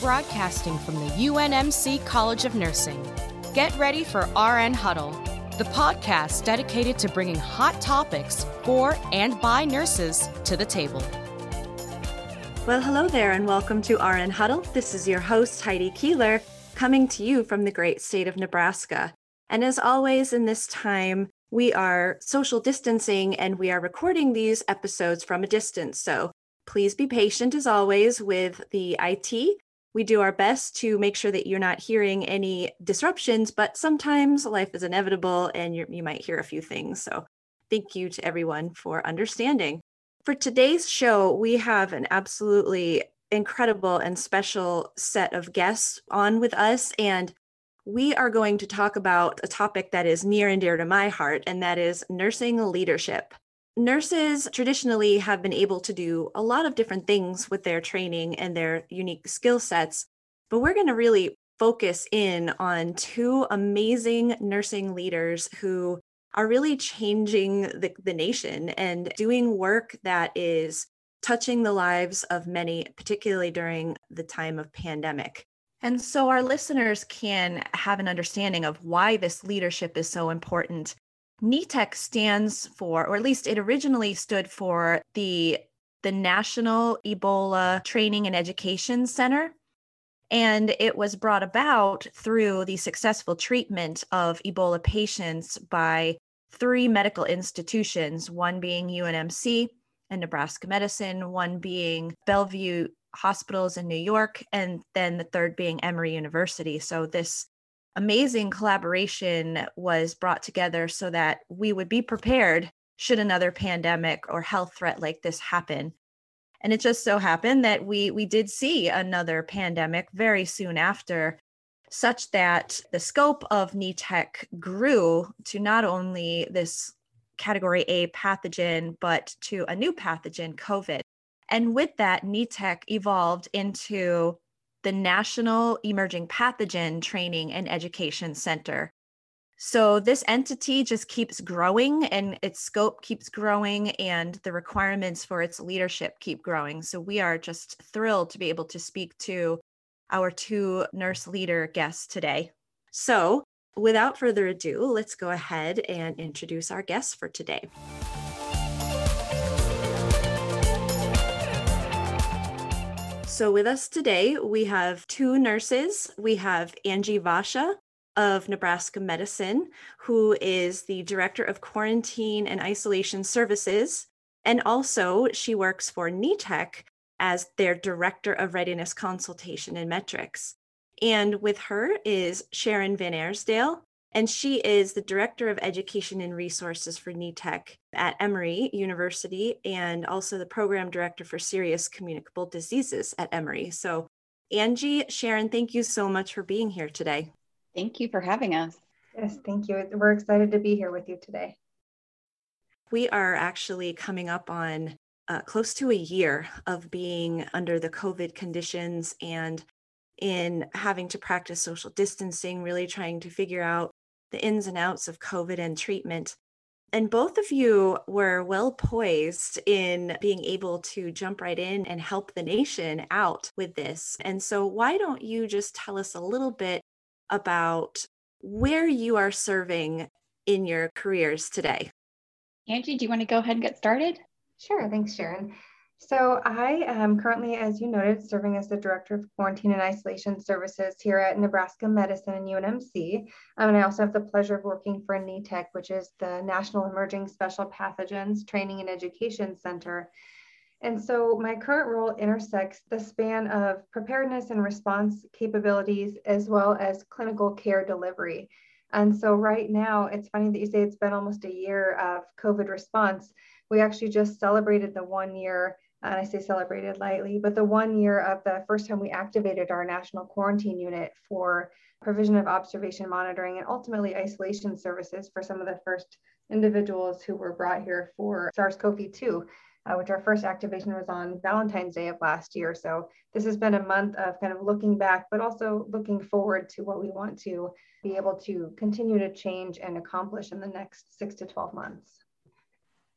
broadcasting from the UNMC College of Nursing. Get ready for RN Huddle, the podcast dedicated to bringing hot topics for and by nurses to the table. Well, hello there, and welcome to RN Huddle. This is your host, Heidi Keeler, coming to you from the great state of Nebraska. And as always, in this time, we are social distancing and we are recording these episodes from a distance. So please be patient as always with the IT we do our best to make sure that you're not hearing any disruptions, but sometimes life is inevitable and you might hear a few things. So thank you to everyone for understanding. For today's show, we have an absolutely incredible and special set of guests on with us. And we are going to talk about a topic that is near and dear to my heart, and that is nursing leadership nurses traditionally have been able to do a lot of different things with their training and their unique skill sets, but we're going to really focus in on two amazing nursing leaders who are really changing the, the nation and doing work that is touching the lives of many, particularly during the time of pandemic. And so our listeners can have an understanding of why this leadership is so important NETEC stands for, or at least it originally stood for the the National Ebola Training and Education Center. And it was brought about through the successful treatment of Ebola patients by three medical institutions, one being UNMC and Nebraska Medicine, one being Bellevue Hospitals in New York, and then the third being Emory University. So this amazing collaboration was brought together so that we would be prepared should another pandemic or health threat like this happen. And it just so happened that we we did see another pandemic very soon after, such that the scope of NETEC grew to not only this category A pathogen, but to a new pathogen, COVID. And with that, NETEC evolved into the National Emerging Pathogen Training and Education Center. So this entity just keeps growing and its scope keeps growing and the requirements for its leadership keep growing. So we are just thrilled to be able to speak to our two nurse leader guests today. So without further ado, let's go ahead and introduce our guests for today. So, with us today, we have two nurses. We have Angie Vasa of Nebraska Medicine, who is the Director of Quarantine and Isolation Services. And also, she works for NETEC as their Director of Readiness Consultation and Metrics. And with her is Sharon Vanairsdale, and she is the Director of Education and Resources for NETEC at Emory University and also the Program Director for Serious Communicable Diseases at Emory. So, Angie, Sharon, thank you so much for being here today. Thank you for having us. Yes, thank you. We're excited to be here with you today. We are actually coming up on uh, close to a year of being under the COVID conditions and in having to practice social distancing, really trying to figure out the ins and outs of COVID and treatment. And both of you were well poised in being able to jump right in and help the nation out with this. And so, why don't you just tell us a little bit about where you are serving in your careers today? Angie, do you want to go ahead and get started? Sure. Thanks, Sharon. So I am currently, as you noted, serving as the Director of Quarantine and Isolation Services here at Nebraska Medicine and UNMC. Um, and I also have the pleasure of working for NETEC, which is the National Emerging Special Pathogens Training and Education Center. And so my current role intersects the span of preparedness and response capabilities as well as clinical care delivery. And so right now, it's funny that you say it's been almost a year of COVID response. We actually just celebrated the one year and I say celebrated lightly, but the one year of the first time we activated our national quarantine unit for provision of observation monitoring and ultimately isolation services for some of the first individuals who were brought here for SARS CoV 2. Uh, which our first activation was on Valentine's Day of last year. So this has been a month of kind of looking back, but also looking forward to what we want to be able to continue to change and accomplish in the next six to 12 months.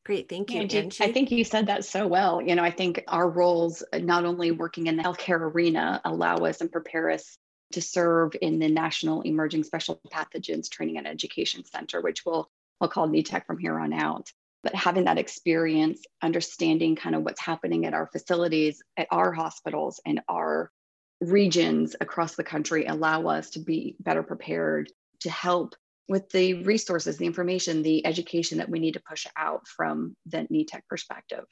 Great, thank you, Angie, Angie. I think you said that so well. You know, I think our roles, uh, not only working in the healthcare arena, allow us and prepare us to serve in the National Emerging Special Pathogens Training and Education Center, which we'll, we'll call NETEC from here on out. But having that experience, understanding kind of what's happening at our facilities, at our hospitals, and our regions across the country allow us to be better prepared to help with the resources, the information, the education that we need to push out from the NETEC perspective.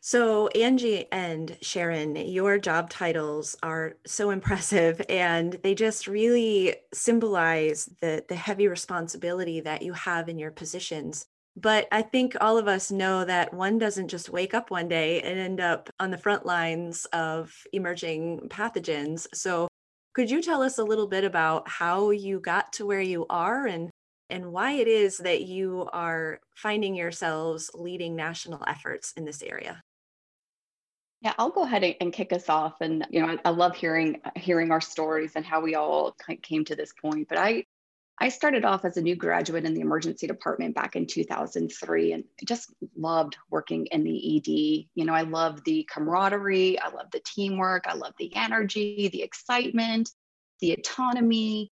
So, Angie and Sharon, your job titles are so impressive and they just really symbolize the, the heavy responsibility that you have in your positions. But I think all of us know that one doesn't just wake up one day and end up on the front lines of emerging pathogens. So, could you tell us a little bit about how you got to where you are and and why it is that you are finding yourselves leading national efforts in this area? Yeah, I'll go ahead and kick us off. And you know, I, I love hearing hearing our stories and how we all came to this point. But I I started off as a new graduate in the emergency department back in 2003 and just loved working in the ED. You know, I love the camaraderie, I love the teamwork, I love the energy, the excitement, the autonomy,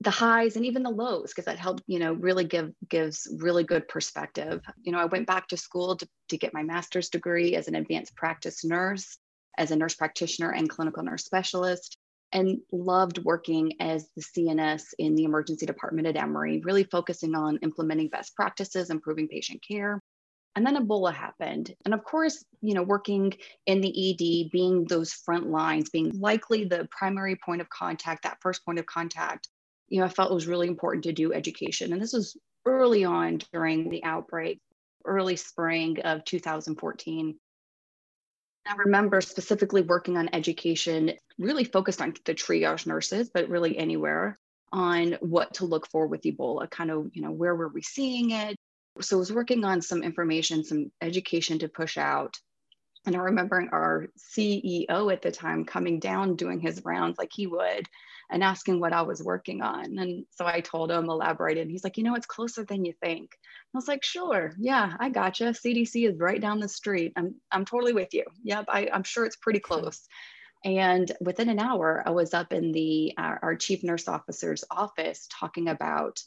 the highs and even the lows because that helped, you know, really give gives really good perspective. You know, I went back to school to, to get my master's degree as an advanced practice nurse, as a nurse practitioner and clinical nurse specialist and loved working as the CNS in the emergency department at Emory, really focusing on implementing best practices, improving patient care. And then Ebola happened. And of course, you know, working in the ED, being those front lines, being likely the primary point of contact, that first point of contact, you know, I felt it was really important to do education. And this was early on during the outbreak, early spring of 2014. I remember specifically working on education, really focused on the triage nurses, but really anywhere on what to look for with Ebola, kind of, you know, where were we seeing it? So I was working on some information, some education to push out. And I remember our CEO at the time coming down, doing his rounds like he would, and asking what I was working on. And so I told him, elaborated. He's like, you know, it's closer than you think. I was like, sure, yeah, I gotcha. CDC is right down the street. I'm, I'm totally with you. Yep, I, I'm sure it's pretty close. And within an hour, I was up in the our, our chief nurse officer's office talking about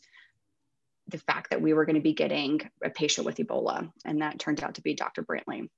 the fact that we were going to be getting a patient with Ebola, and that turned out to be Dr. Brantly.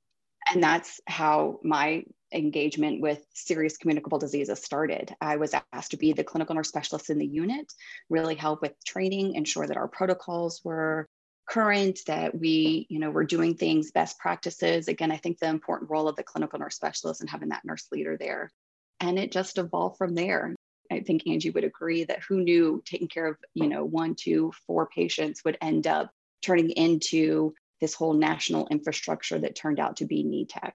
And that's how my engagement with serious communicable diseases started. I was asked to be the clinical nurse specialist in the unit, really help with training, ensure that our protocols were current, that we, you know, were doing things best practices. Again, I think the important role of the clinical nurse specialist and having that nurse leader there. And it just evolved from there. I think Angie would agree that who knew taking care of, you know, one, two, four patients would end up turning into this whole national infrastructure that turned out to be NETEC.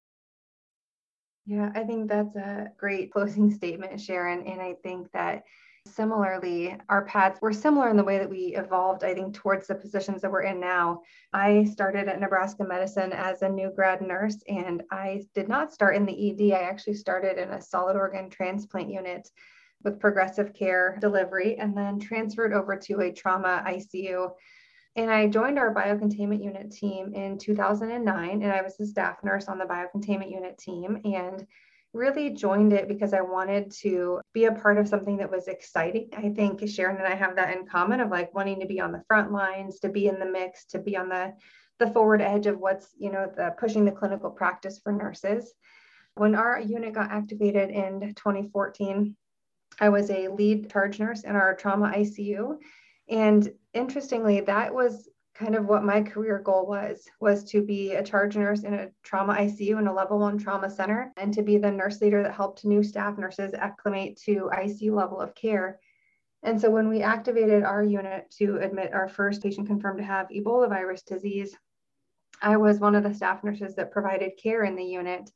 Yeah, I think that's a great closing statement, Sharon. And I think that similarly, our paths were similar in the way that we evolved, I think, towards the positions that we're in now. I started at Nebraska Medicine as a new grad nurse, and I did not start in the ED. I actually started in a solid organ transplant unit with progressive care delivery and then transferred over to a trauma ICU and I joined our biocontainment unit team in 2009, and I was the staff nurse on the biocontainment unit team. And really joined it because I wanted to be a part of something that was exciting. I think Sharon and I have that in common of like wanting to be on the front lines, to be in the mix, to be on the the forward edge of what's, you know, the pushing the clinical practice for nurses. When our unit got activated in 2014, I was a lead charge nurse in our trauma ICU and interestingly, that was kind of what my career goal was was to be a charge nurse in a trauma ICU in a level 1 trauma center and to be the nurse leader that helped new staff nurses acclimate to ICU level of care. And so when we activated our unit to admit our first patient confirmed to have Ebola virus disease, I was one of the staff nurses that provided care in the unit.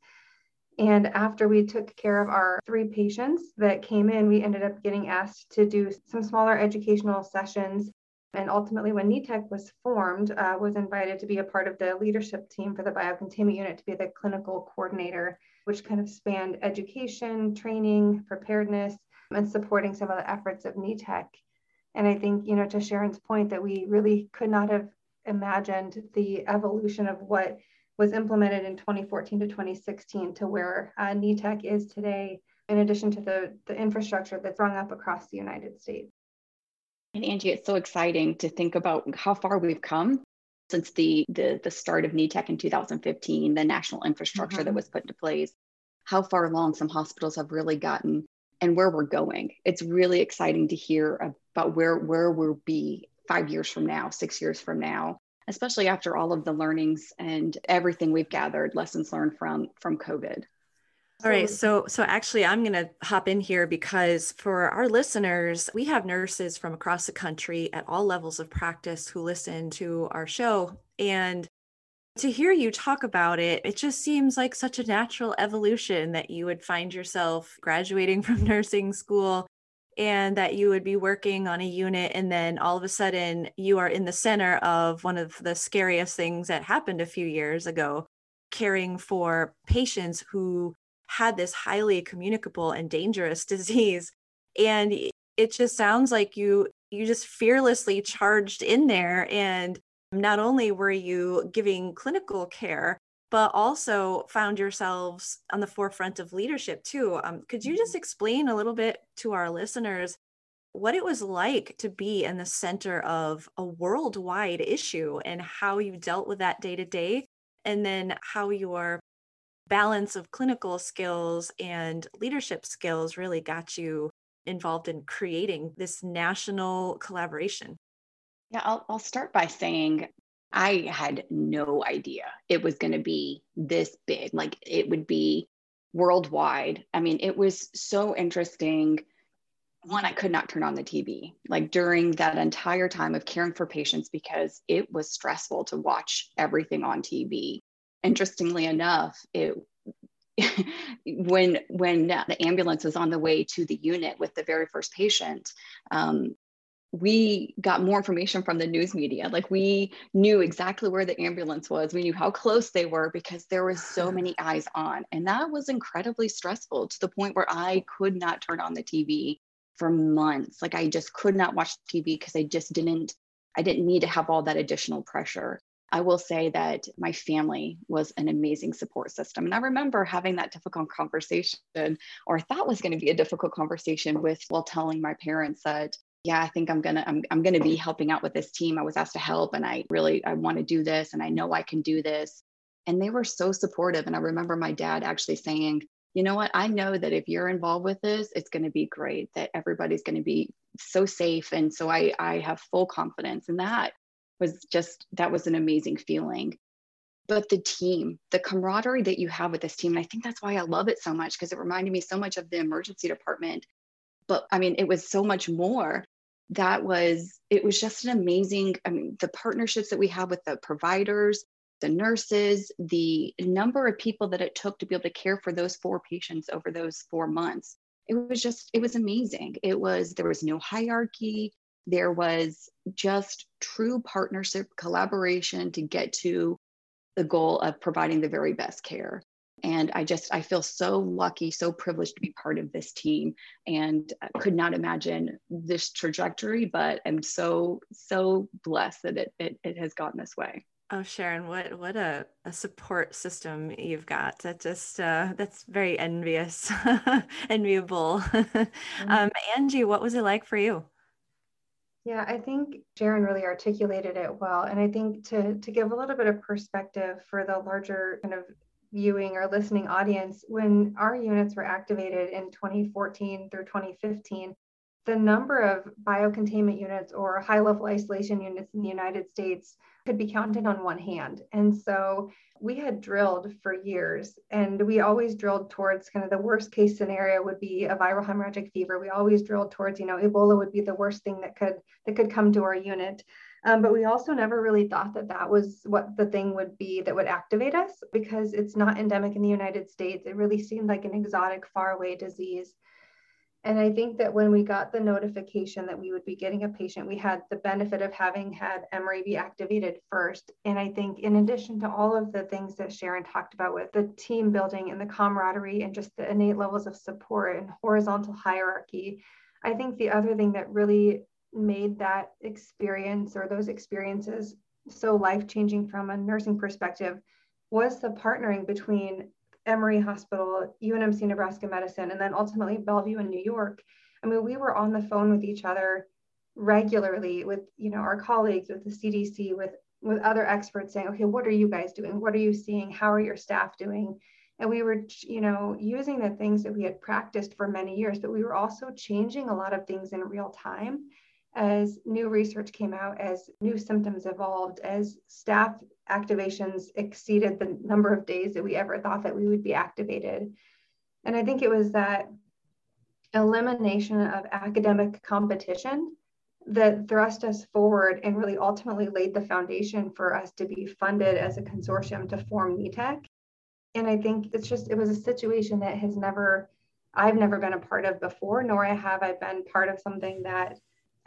And after we took care of our three patients that came in, we ended up getting asked to do some smaller educational sessions. And ultimately, when NETEC was formed, uh, was invited to be a part of the leadership team for the biocontainment unit to be the clinical coordinator, which kind of spanned education, training, preparedness, and supporting some of the efforts of NETEC. And I think, you know, to Sharon's point, that we really could not have imagined the evolution of what was implemented in 2014 to 2016 to where uh, NETEC is today, in addition to the, the infrastructure that's sprung up across the United States. And Angie, it's so exciting to think about how far we've come since the the, the start of NETEC in 2015, the national infrastructure mm-hmm. that was put into place, how far along some hospitals have really gotten and where we're going. It's really exciting to hear about where where we'll be five years from now, six years from now, especially after all of the learnings and everything we've gathered, lessons learned from from COVID. All right, so so actually I'm going to hop in here because for our listeners, we have nurses from across the country at all levels of practice who listen to our show and to hear you talk about it, it just seems like such a natural evolution that you would find yourself graduating from nursing school and that you would be working on a unit and then all of a sudden you are in the center of one of the scariest things that happened a few years ago caring for patients who had this highly communicable and dangerous disease. And it just sounds like you you just fearlessly charged in there and not only were you giving clinical care but also found yourselves on the forefront of leadership too. Um, could you just mm-hmm. explain a little bit to our listeners what it was like to be in the center of a worldwide issue and how you dealt with that day to day, and then how your balance of clinical skills and leadership skills really got you involved in creating this national collaboration? Yeah, I'll, I'll start by saying I had no idea it was going to be this big. Like it would be worldwide. I mean, it was so interesting. One, I could not turn on the TV like during that entire time of caring for patients because it was stressful to watch everything on TV. Interestingly enough, it when when the ambulance was on the way to the unit with the very first patient, um, we got more information from the news media. Like we knew exactly where the ambulance was. We knew how close they were because there was so many eyes on. And that was incredibly stressful to the point where I could not turn on the TV for months. Like I just could not watch TV because I just didn't I didn't need to have all that additional pressure. I will say that my family was an amazing support system. And I remember having that difficult conversation, or I thought was going to be a difficult conversation with while telling my parents that yeah i think i'm gonna I'm, I'm gonna be helping out with this team. I was asked to help and i really i want to do this and i know i can do this. And they were so supportive. And i remember my dad actually saying you know what? I know that if you're involved with this it's going to be great that everybody's going to be so safe. And so i i have full confidence. And that was just that was an amazing feeling. But the team the camaraderie that you have with this team and i think that's why i love it so much because it reminded me so much of the emergency department but I mean, it was so much more. That was, it was just an amazing, I mean, the partnerships that we have with the providers, the nurses, the number of people that it took to be able to care for those four patients over those four months. It was just, it was amazing. It was, there was no hierarchy. There was just true partnership, collaboration to get to the goal of providing the very best care and i just i feel so lucky so privileged to be part of this team and could not imagine this trajectory but i'm so so blessed that it, it, it has gotten this way Oh, Sharon, what what a, a support system you've got. That just uh, that's very envious, enviable. Mm-hmm. um, Angie, what was it like for you? Yeah, I think Sharon really articulated it well, and I think to to give a little bit of perspective for the larger kind of viewing or listening audience, when our units were activated in 2014 through 2015, the number of biocontainment units or high level isolation units in the United States could be counted on one hand. And so we had drilled for years and we always drilled towards kind of the worst case scenario would be a viral hemorrhagic fever. We always drilled towards, you know, Ebola would be the worst thing that could that could come to our unit. Um, but we also never really thought that that was what the thing would be that would activate us because it's not endemic in the United States. It really seemed like an exotic, faraway disease. And I think that when we got the notification that we would be getting a patient, we had the benefit of having had Emory be activated first. And I think, in addition to all of the things that Sharon talked about with the team building and the camaraderie and just the innate levels of support and horizontal hierarchy, I think the other thing that really made that experience or those experiences so life changing from a nursing perspective was the partnering between Emory Hospital, UNMC Nebraska Medicine, and then ultimately Bellevue in New York. I mean, we were on the phone with each other regularly with you know our colleagues with the CDC with with other experts saying okay what are you guys doing? What are you seeing? How are your staff doing? And we were you know using the things that we had practiced for many years but we were also changing a lot of things in real time as new research came out as new symptoms evolved as staff activations exceeded the number of days that we ever thought that we would be activated and i think it was that elimination of academic competition that thrust us forward and really ultimately laid the foundation for us to be funded as a consortium to form NETEC. And I think it's just, it was a situation that has never, I've never been a part of before, nor have I been part of something that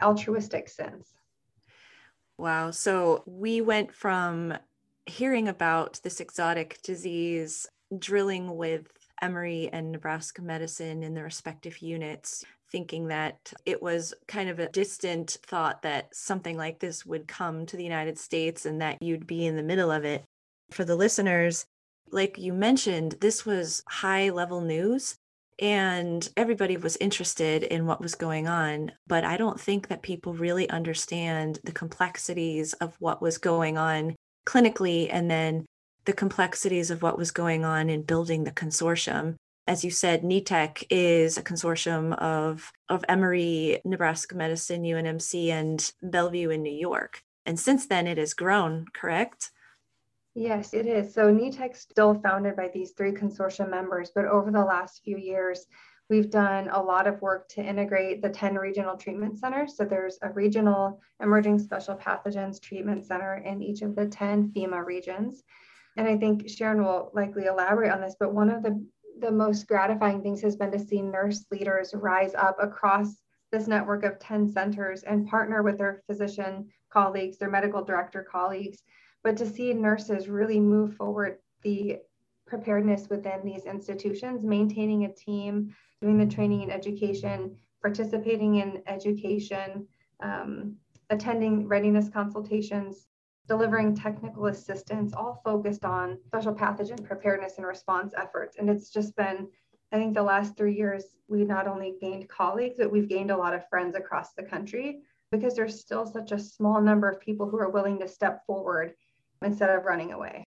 altruistic sense. Wow. So we went from hearing about this exotic disease, drilling with Emory and Nebraska medicine in the respective units, thinking that it was kind of a distant thought that something like this would come to the United States and that you'd be in the middle of it. For the listeners, like you mentioned, this was high level news and everybody was interested in what was going on. But I don't think that people really understand the complexities of what was going on clinically and then the complexities of what was going on in building the consortium as you said, NETEC is a consortium of, of Emory, Nebraska Medicine, UNMC, and Bellevue in New York. And since then, it has grown, correct? Yes, it is. So NETEC's still founded by these three consortium members, but over the last few years, we've done a lot of work to integrate the 10 regional treatment centers. So there's a regional emerging special pathogens treatment center in each of the 10 FEMA regions. And I think Sharon will likely elaborate on this, but one of the the most gratifying things has been to see nurse leaders rise up across this network of 10 centers and partner with their physician colleagues, their medical director colleagues, but to see nurses really move forward the preparedness within these institutions, maintaining a team, doing the training and education, participating in education, um, attending readiness consultations, delivering technical assistance, all focused on special pathogen preparedness and response efforts. And it's just been, I think the last three years, we not only gained colleagues, but we've gained a lot of friends across the country because there's still such a small number of people who are willing to step forward instead of running away.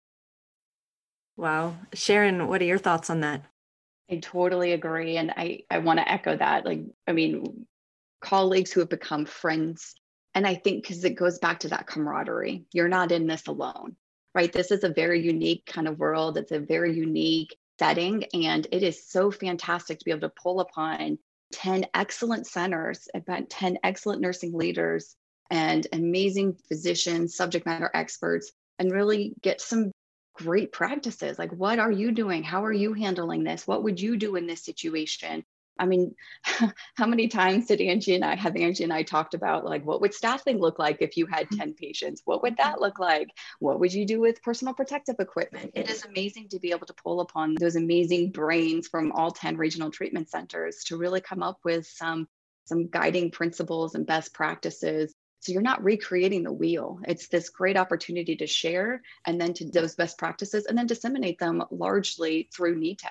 Wow. Sharon, what are your thoughts on that? I totally agree. And I, I want to echo that. Like, I mean, colleagues who have become friends and I think because it goes back to that camaraderie, you're not in this alone, right? This is a very unique kind of world. It's a very unique setting. And it is so fantastic to be able to pull upon 10 excellent centers, about 10 excellent nursing leaders and amazing physicians, subject matter experts, and really get some great practices. Like, what are you doing? How are you handling this? What would you do in this situation? I mean, how many times did Angie and I have Angie and I talked about like what would staffing look like if you had mm-hmm. 10 patients? What would that look like? What would you do with personal protective equipment? It is amazing to be able to pull upon those amazing brains from all 10 regional treatment centers to really come up with some some guiding principles and best practices. So you're not recreating the wheel. It's this great opportunity to share and then to those best practices and then disseminate them largely through NETEC.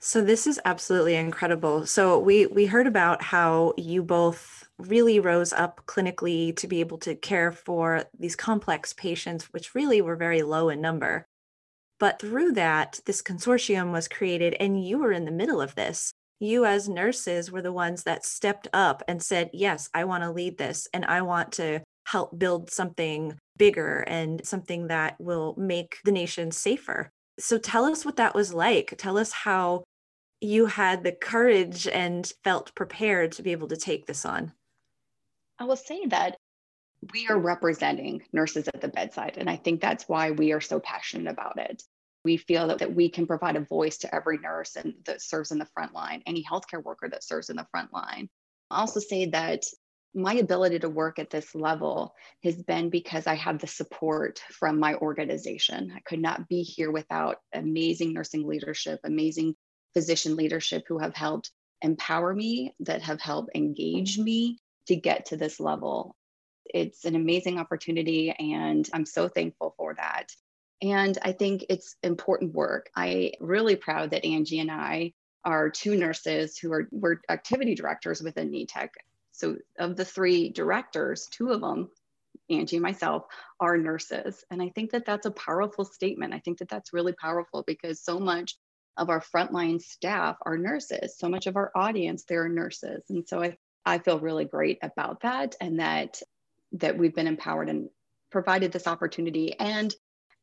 So this is absolutely incredible. So we we heard about how you both really rose up clinically to be able to care for these complex patients which really were very low in number. But through that this consortium was created and you were in the middle of this. You as nurses were the ones that stepped up and said, "Yes, I want to lead this and I want to help build something bigger and something that will make the nation safer." So tell us what that was like. Tell us how you had the courage and felt prepared to be able to take this on? I will say that we are representing nurses at the bedside. And I think that's why we are so passionate about it. We feel that, that we can provide a voice to every nurse and that serves in the front line, any healthcare worker that serves in the front line. I also say that my ability to work at this level has been because I have the support from my organization. I could not be here without amazing nursing leadership, amazing physician leadership who have helped empower me, that have helped engage me to get to this level. it's an amazing opportunity, and I'm so thankful for that. And I think it's important work. I really proud that Angie and I are two nurses who are we're activity directors within NETEC. So of the three directors, two of them, Angie and myself, are nurses. And I think that that's a powerful statement. I think that that's really powerful because so much of our frontline staff are nurses. So much of our audience, they're nurses. And so I, I feel really great about that and that that we've been empowered and provided this opportunity and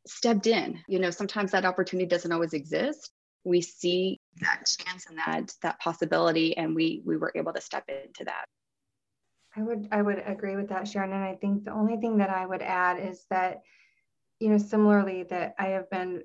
stepped in. You know, sometimes that opportunity doesn't always exist. We see that chance and that that possibility and we we were able to step into that. I would I would agree with that, Sharon. And I think the only thing that I would add is that, you know, similarly that I have been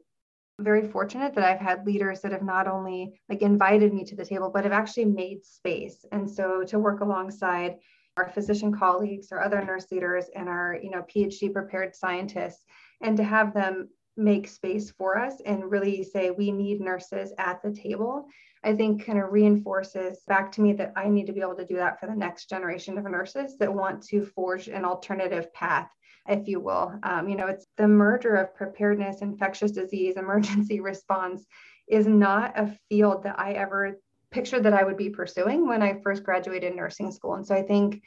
very fortunate that I've had leaders that have not only like invited me to the table, but have actually made space. And so to work alongside our physician colleagues or other nurse leaders and our, you know, PhD prepared scientists, and to have them make space for us and really say we need nurses at the table i think kind of reinforces back to me that i need to be able to do that for the next generation of nurses that want to forge an alternative path if you will. Um, you know, it's the merger of preparedness, infectious disease, emergency response is not a field that I ever pictured that I would be pursuing when I first graduated nursing school. And so I think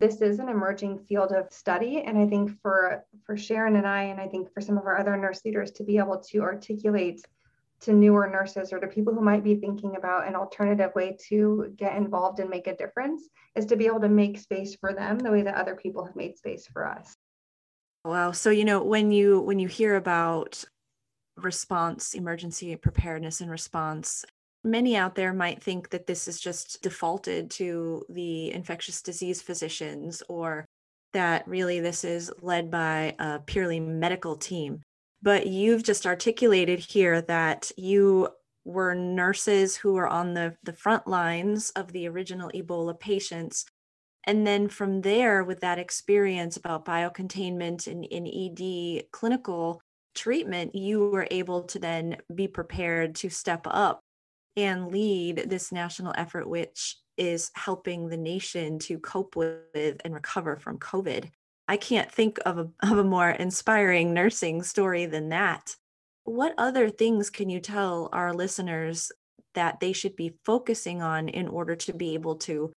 this is an emerging field of study. And I think for for Sharon and I, and I think for some of our other nurse leaders to be able to articulate to newer nurses or to people who might be thinking about an alternative way to get involved and make a difference is to be able to make space for them the way that other people have made space for us. Wow. So, you know, when you when you hear about response, emergency preparedness and response, many out there might think that this is just defaulted to the infectious disease physicians or that really this is led by a purely medical team. But you've just articulated here that you were nurses who were on the, the front lines of the original Ebola patients and then from there, with that experience about biocontainment and in ED clinical treatment, you were able to then be prepared to step up and lead this national effort, which is helping the nation to cope with and recover from COVID. I can't think of a, of a more inspiring nursing story than that. What other things can you tell our listeners that they should be focusing on in order to be able to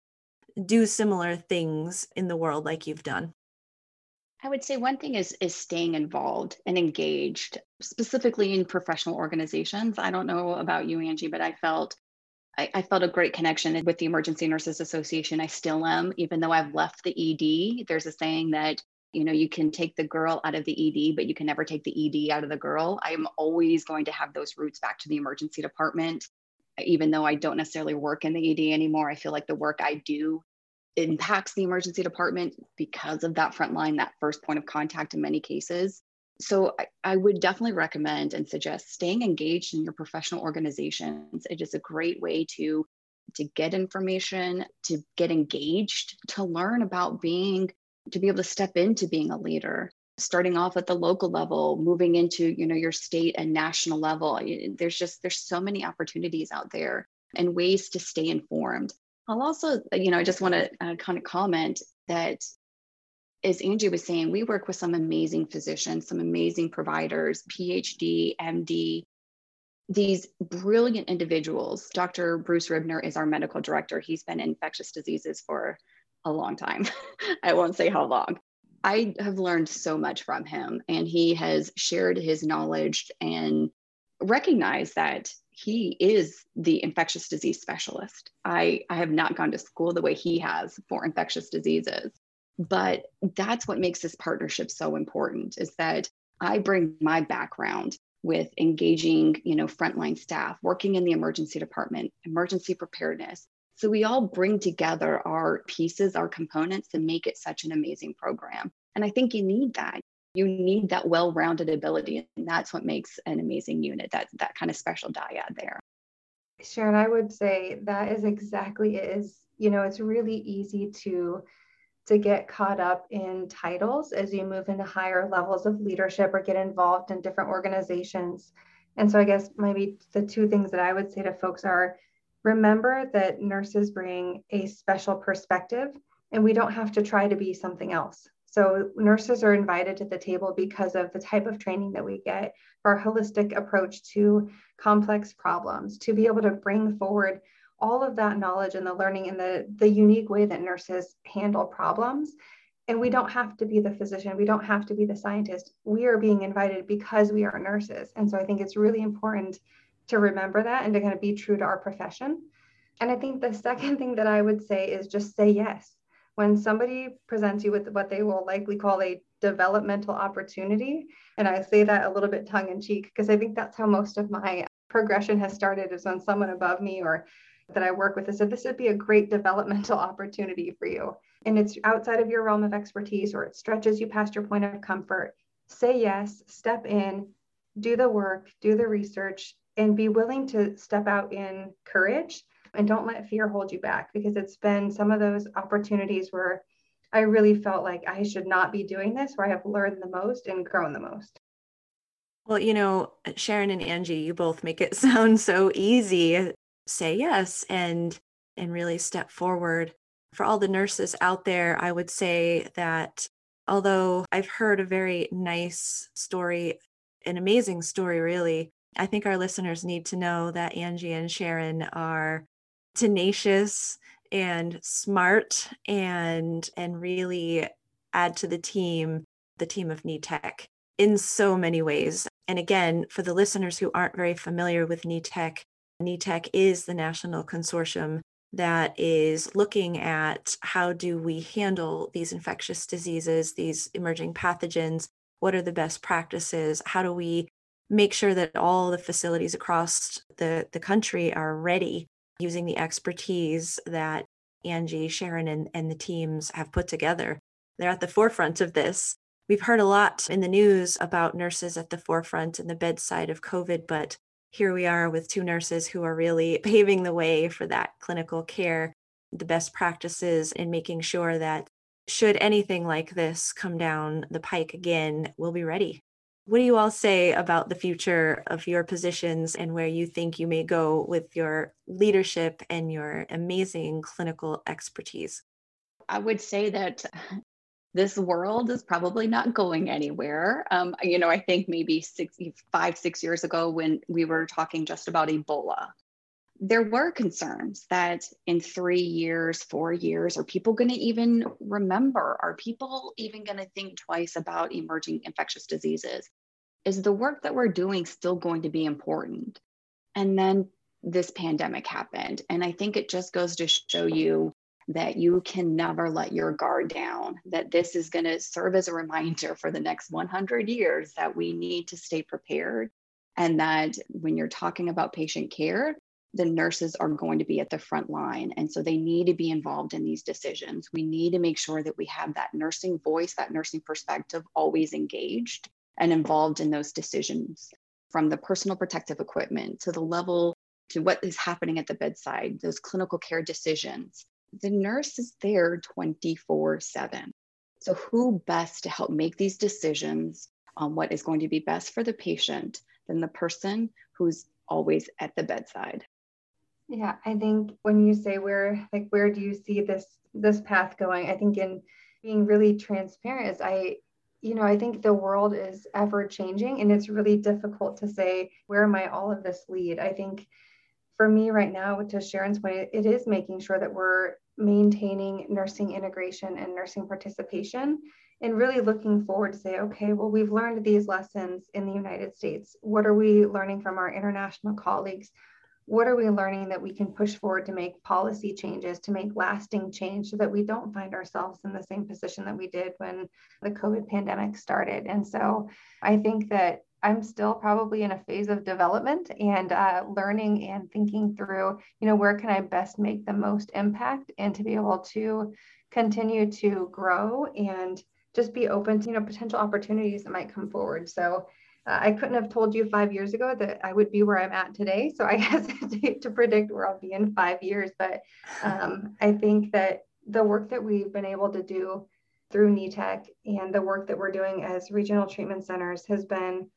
do similar things in the world like you've done? I would say one thing is is staying involved and engaged, specifically in professional organizations. I don't know about you, Angie, but I felt I, I, felt a great connection with the Emergency Nurses Association. I still am, even though I've left the ED. There's a saying that you know you can take the girl out of the ED, but you can never take the ED out of the girl. I'm always going to have those roots back to the emergency department even though I don't necessarily work in the ED anymore, I feel like the work I do impacts the emergency department because of that front line, that first point of contact in many cases. So I, I, would definitely recommend and suggest staying engaged in your professional organizations. It is a great way to to get information, to get engaged, to learn about being, to be able to step into being a leader starting off at the local level moving into you know your state and national level there's just there's so many opportunities out there and ways to stay informed i'll also you know i just want to uh, kind of comment that as angie was saying we work with some amazing physicians some amazing providers phd md these brilliant individuals dr bruce ribner is our medical director. He's been in infectious diseases for a long time. I won't say how long. I have learned so much from him, and he has shared his knowledge and recognized that he is the infectious disease specialist. I, I have not gone to school the way he has for infectious diseases, but that's what makes this partnership so important is that I bring my background with engaging, you know, frontline staff, working in the emergency department, emergency preparedness, so we all bring together our pieces, our components to make it such an amazing program. And I think you need that. You need that well-rounded ability. And that's what makes an amazing unit, that that kind of special dyad there. Sharon, I would say that is exactly is, you know, it's really easy to to get caught up in titles as you move into higher levels of leadership or get involved in different organizations. And so I guess maybe the two things that I would say to folks are remember that nurses bring a special perspective and we don't have to try to be something else. So nurses are invited to the table because of the type of training that we get for our holistic approach to complex problems, to be able to bring forward all of that knowledge and the learning in the, the unique way that nurses handle problems. And we don't have to be the physician, we don't have to be the scientist. We are being invited because we are nurses. And so I think it's really important to remember that and to kind of be true to our profession. And I think the second thing that I would say is just say yes when somebody presents you with what they will likely call a developmental opportunity, and I say that a little bit tongue in cheek because I think that's how most of my progression has started is when someone above me or that I work with has said, This would be a great developmental opportunity for you. And it's outside of your realm of expertise or it stretches you past your point of comfort. Say yes, step in, do the work, do the research, and be willing to step out in courage and don't let fear hold you back because it's been some of those opportunities where I really felt like I should not be doing this, where I have learned the most and grown the most. Well, you know, Sharon and Angie, you both make it sound so easy. Say yes and and really step forward. For all the nurses out there, I would say that although I've heard a very nice story, an amazing story really, I think our listeners need to know that Angie and Sharon are tenacious and smart and and really add to the team the team of NETEC in so many ways. And again, for the listeners who aren't very familiar with NETEC, NETEC is the national consortium that is looking at how do we handle these infectious diseases, these emerging pathogens, what are the best practices, how do we make sure that all the facilities across the, the country are ready using the expertise that Angie, Sharon, and, and the teams have put together. They're at the forefront of this. We've heard a lot in the news about nurses at the forefront and the bedside of COVID, but here we are with two nurses who are really paving the way for that clinical care, the best practices, and making sure that should anything like this come down the pike again, we'll be ready. What do you all say about the future of your positions and where you think you may go with your leadership and your amazing clinical expertise? I would say that this world is probably not going anywhere. Um, you know, I think maybe six, five, six years ago when we were talking just about Ebola, there were concerns that in three years, four years, are people going to even remember? Are people even going to think twice about emerging infectious diseases? Is the work that we're doing still going to be important? And then this pandemic happened. And I think it just goes to show you that you can never let your guard down, that this is going to serve as a reminder for the next 100 years that we need to stay prepared. And that when you're talking about patient care, the nurses are going to be at the front line. And so they need to be involved in these decisions. We need to make sure that we have that nursing voice, that nursing perspective always engaged and involved in those decisions from the personal protective equipment to the level to what is happening at the bedside, those clinical care decisions. The nurse is there 24 7. So, who best to help make these decisions on what is going to be best for the patient than the person who's always at the bedside? Yeah, I think when you say where, like, where do you see this this path going? I think in being really transparent is I, you know, I think the world is ever changing, and it's really difficult to say where might all of this lead. I think for me right now, to Sharon's point, it is making sure that we're maintaining nursing integration and nursing participation and really looking forward to say, okay, well, we've learned these lessons in the United States. What are we learning from our international colleagues? What are we learning that we can push forward to make policy changes, to make lasting change so that we don't find ourselves in the same position that we did when the COVID pandemic started? And so I think that I'm still probably in a phase of development and uh, learning and thinking through, you know, where can I best make the most impact and to be able to continue to grow and just be open to, you know, potential opportunities that might come forward. So uh, I couldn't have told you five years ago that I would be where I'm at today. So I hesitate to predict where I'll be in five years. But um, I think that the work that we've been able to do through NETEC and the work that we're doing as regional treatment centers has been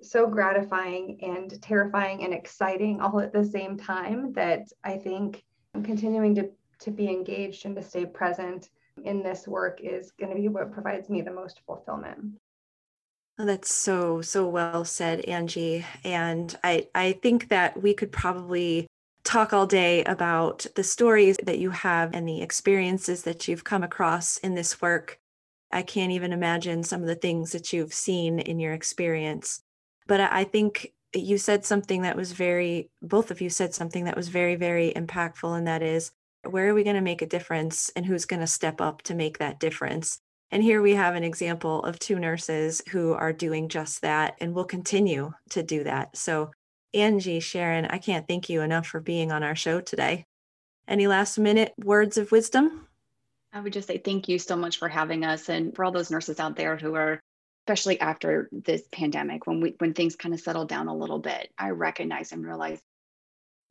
so gratifying and terrifying and exciting all at the same time that I think continuing to, to be engaged and to stay present in this work is going to be what provides me the most fulfillment. Oh, that's so so well said, Angie. And I I think that we could probably talk all day about the stories that you have and the experiences that you've come across in this work. I can't even imagine some of the things that you've seen in your experience. But I think you said something that was very, both of you said something that was very, very impactful, and that is where are we going to make a difference and who's going to step up to make that difference? And here we have an example of two nurses who are doing just that and will continue to do that. So, Angie, Sharon, I can't thank you enough for being on our show today. Any last minute words of wisdom? I would just say thank you so much for having us and for all those nurses out there who are especially after this pandemic when we when things kind of settle down a little bit. I recognize and realize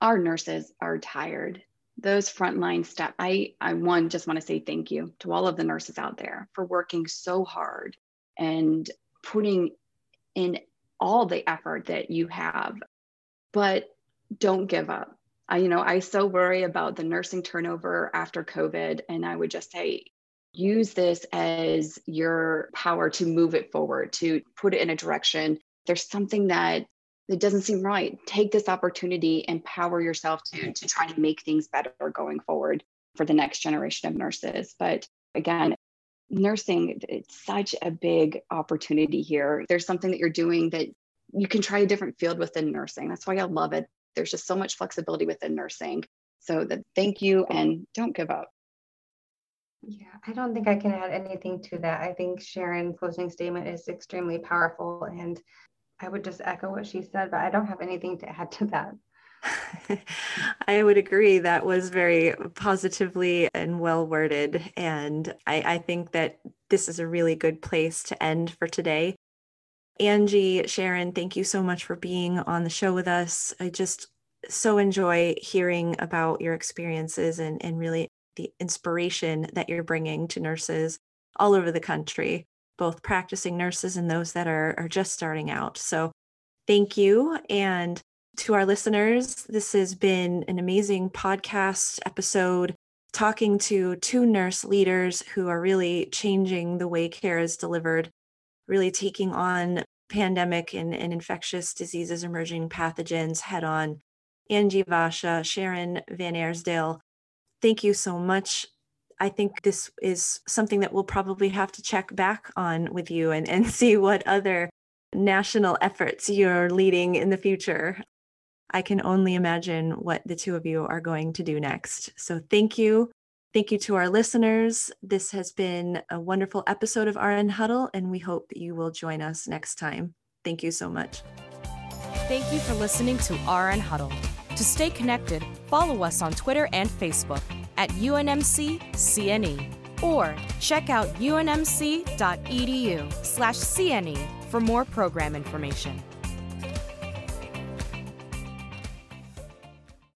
our nurses are tired. Those frontline staff, I I one just want to say thank you to all of the nurses out there for working so hard and putting in all the effort that you have. But don't give up. I, you know, I so worry about the nursing turnover after COVID. And I would just say, use this as your power to move it forward, to put it in a direction. There's something that that doesn't seem right. Take this opportunity, empower yourself to, to try to make things better going forward for the next generation of nurses. But again, nursing, it's such a big opportunity here. There's something that you're doing that you can try a different field within nursing. That's why I love it there's just so much flexibility within nursing. So that thank you and don't give up. Yeah, I don't think I can add anything to that. I think Sharon's closing statement is extremely powerful and I would just echo what she said, but I don't have anything to add to that. I would agree. That was very positively and well worded. And I, I, think that this is a really good place to end for today. Angie, Sharon, thank you so much for being on the show with us. I just so enjoy hearing about your experiences and, and really the inspiration that you're bringing to nurses all over the country, both practicing nurses and those that are, are just starting out. So thank you. And to our listeners, this has been an amazing podcast episode talking to two nurse leaders who are really changing the way care is delivered really taking on pandemic and, and infectious diseases, emerging pathogens head on. Angie Vasa, Sharon Vanairsdale, thank you so much. I think this is something that we'll probably have to check back on with you and, and see what other national efforts you're leading in the future. I can only imagine what the two of you are going to do next. So thank you Thank you to our listeners. This has been a wonderful episode of RN Huddle, and we hope that you will join us next time. Thank you so much. Thank you for listening to RN Huddle. To stay connected, follow us on Twitter and Facebook at UNMC CNE or check out unmc.edu slash CNE for more program information.